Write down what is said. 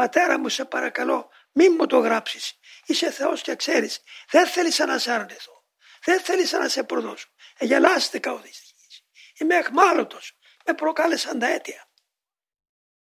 πατέρα μου σε παρακαλώ μην μου το γράψεις. Είσαι Θεός και ξέρεις. Δεν θέλησα να σε αρνηθώ. Δεν θέλησα να σε προδώσω. Εγελάστηκα ο δυστυχής. Είμαι εχμάλωτος. Με προκάλεσαν τα αίτια.